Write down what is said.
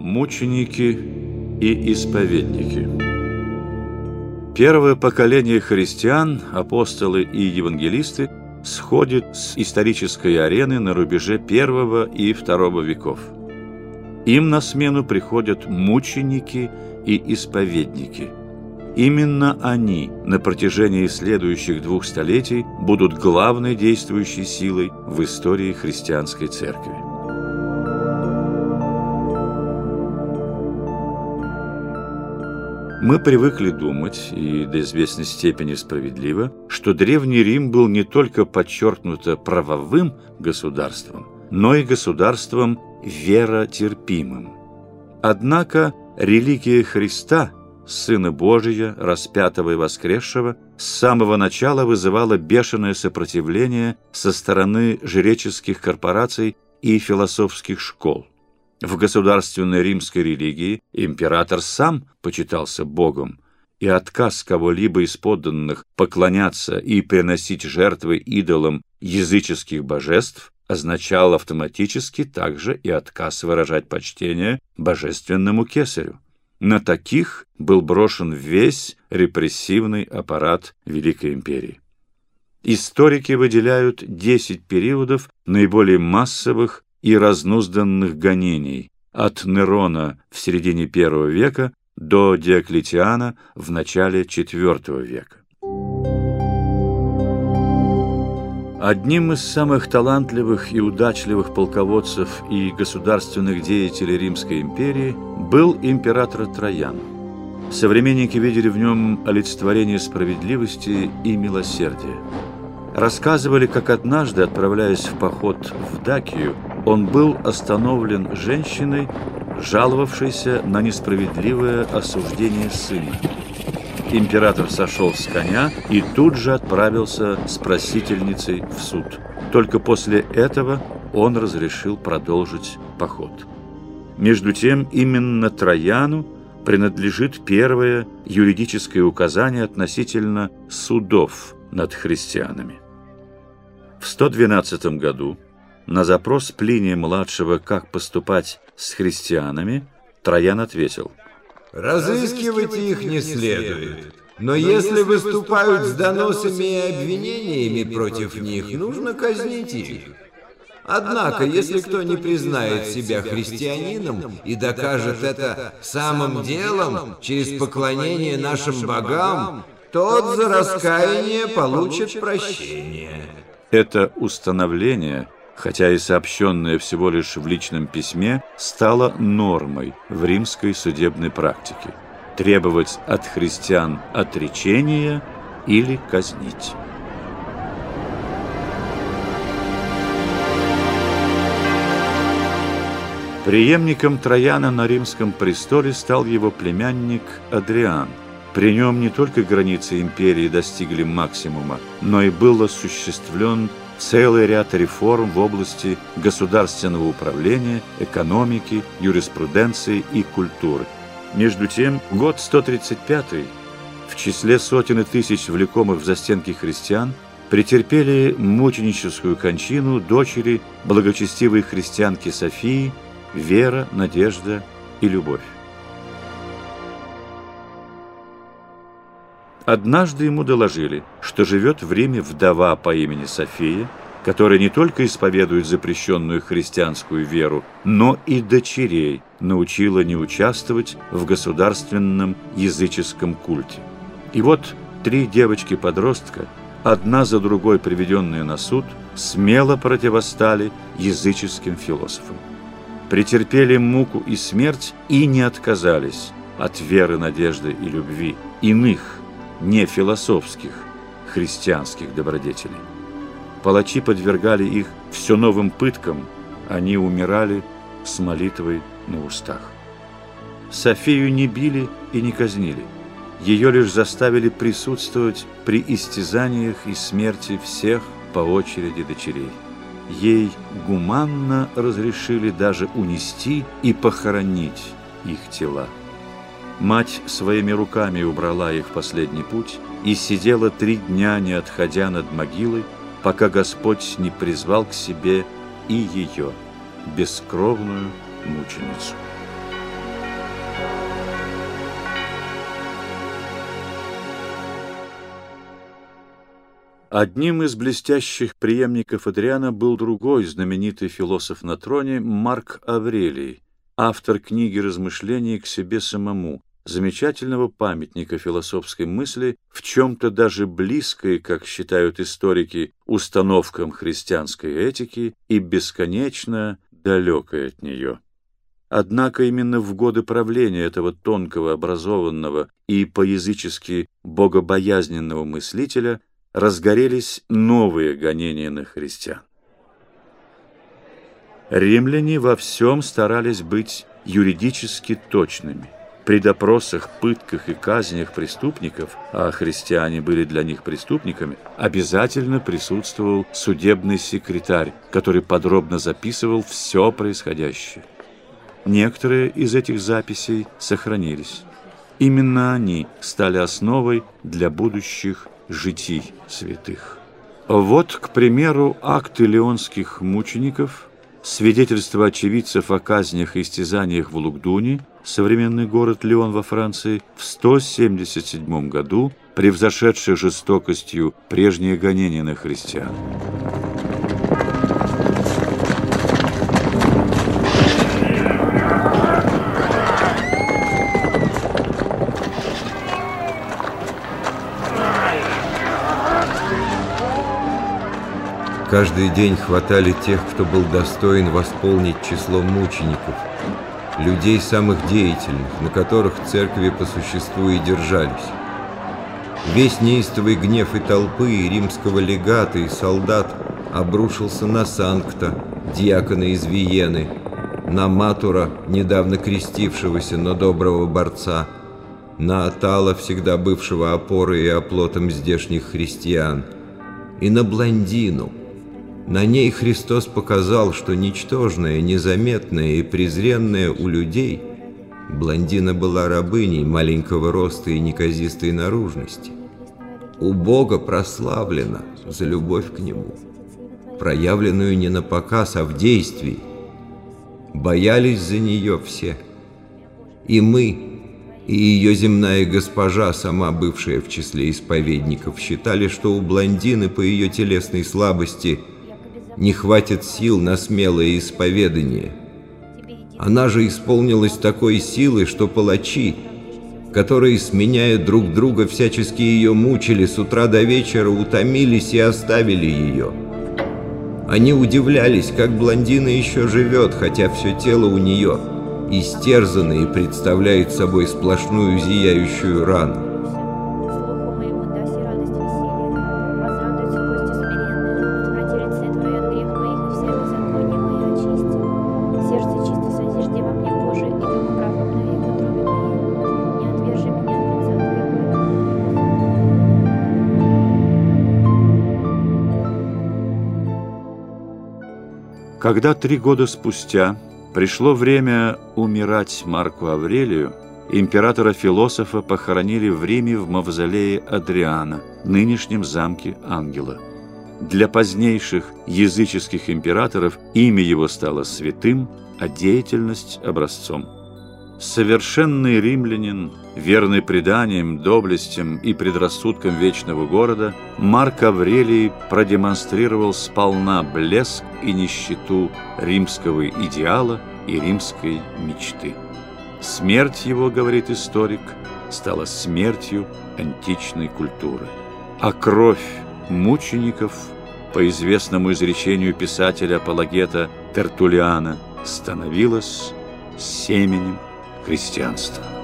Мученики и исповедники Первое поколение христиан, апостолы и евангелисты, сходит с исторической арены на рубеже первого и второго веков. Им на смену приходят мученики и исповедники. Именно они на протяжении следующих двух столетий будут главной действующей силой в истории христианской церкви. Мы привыкли думать, и до известной степени справедливо, что Древний Рим был не только подчеркнуто правовым государством, но и государством веротерпимым. Однако религия Христа, Сына Божия, распятого и воскресшего, с самого начала вызывала бешеное сопротивление со стороны жреческих корпораций и философских школ. В государственной римской религии император сам почитался богом, и отказ кого-либо из подданных поклоняться и приносить жертвы идолам языческих божеств означал автоматически также и отказ выражать почтение божественному кесарю. На таких был брошен весь репрессивный аппарат Великой империи. Историки выделяют 10 периодов наиболее массовых и разнузданных гонений от Нерона в середине I века до Диоклетиана в начале IV века. Одним из самых талантливых и удачливых полководцев и государственных деятелей Римской империи был император Троян. Современники видели в нем олицетворение справедливости и милосердия. Рассказывали, как однажды, отправляясь в поход в Дакию, он был остановлен женщиной, жаловавшейся на несправедливое осуждение сына. Император сошел с коня и тут же отправился с просительницей в суд. Только после этого он разрешил продолжить поход. Между тем, именно Трояну принадлежит первое юридическое указание относительно судов над христианами. В 112 году на запрос Плиния-младшего, как поступать с христианами, Троян ответил. «Разыскивать их не следует, но если выступают с доносами и обвинениями против них, нужно казнить их. Однако, если кто не признает себя христианином и докажет это самым делом через поклонение нашим богам, тот за раскаяние получит прощение». Это установление – хотя и сообщенное всего лишь в личном письме, стало нормой в римской судебной практике – требовать от христиан отречения или казнить. Преемником Трояна на римском престоле стал его племянник Адриан. При нем не только границы империи достигли максимума, но и был осуществлен целый ряд реформ в области государственного управления, экономики, юриспруденции и культуры. Между тем, год 135 в числе сотен и тысяч влекомых в застенки христиан претерпели мученическую кончину дочери благочестивой христианки Софии Вера, Надежда и Любовь. Однажды ему доложили, что живет в Риме вдова по имени София, которая не только исповедует запрещенную христианскую веру, но и дочерей научила не участвовать в государственном языческом культе. И вот три девочки-подростка, одна за другой приведенные на суд, смело противостали языческим философам. Претерпели муку и смерть и не отказались от веры, надежды и любви иных, не философских христианских добродетелей. Палачи подвергали их все новым пыткам, они умирали с молитвой на устах. Софию не били и не казнили. Ее лишь заставили присутствовать при истязаниях и смерти всех по очереди дочерей. Ей гуманно разрешили даже унести и похоронить их тела. Мать своими руками убрала их в последний путь и сидела три дня, не отходя над могилой, пока Господь не призвал к себе и ее, бескровную мученицу. Одним из блестящих преемников Адриана был другой знаменитый философ на троне Марк Аврелий, автор книги размышлений к себе самому, замечательного памятника философской мысли, в чем-то даже близкой, как считают историки, установкам христианской этики и бесконечно далекой от нее. Однако именно в годы правления этого тонкого, образованного и по-язычески богобоязненного мыслителя разгорелись новые гонения на христиан. Римляне во всем старались быть юридически точными. При допросах, пытках и казнях преступников, а христиане были для них преступниками, обязательно присутствовал судебный секретарь, который подробно записывал все происходящее. Некоторые из этих записей сохранились. Именно они стали основой для будущих житий святых. Вот, к примеру, акты леонских мучеников, свидетельство очевидцев о казнях и истязаниях в Лугдуне, современный город Леон во Франции, в 177 году, превзошедших жестокостью прежние гонения на христиан. Каждый день хватали тех, кто был достоин восполнить число мучеников, людей самых деятельных, на которых церкви по существу и держались. Весь неистовый гнев и толпы, и римского легата, и солдат обрушился на Санкта, диакона из Виены, на Матура, недавно крестившегося, но доброго борца, на Атала, всегда бывшего опорой и оплотом здешних христиан, и на Блондину – на ней Христос показал, что ничтожное, незаметное и презренное у людей блондина была рабыней маленького роста и неказистой наружности. У Бога прославлена за любовь к Нему, проявленную не на показ, а в действии. Боялись за нее все. И мы, и ее земная госпожа, сама бывшая в числе исповедников, считали, что у блондины по ее телесной слабости – не хватит сил на смелое исповедание. Она же исполнилась такой силой, что палачи, которые, сменяя друг друга, всячески ее мучили, с утра до вечера утомились и оставили ее. Они удивлялись, как блондина еще живет, хотя все тело у нее истерзано и представляет собой сплошную зияющую рану. Когда три года спустя пришло время умирать Марку Аврелию, императора-философа похоронили в Риме в мавзолее Адриана, нынешнем замке Ангела. Для позднейших языческих императоров имя его стало святым, а деятельность – образцом. Совершенный римлянин, верный преданиям, доблестям и предрассудкам вечного города, Марк Аврелий продемонстрировал сполна блеск и нищету римского идеала и римской мечты. Смерть его, говорит историк, стала смертью античной культуры. А кровь мучеников, по известному изречению писателя-апологета Тертулиана, становилась семенем христианства.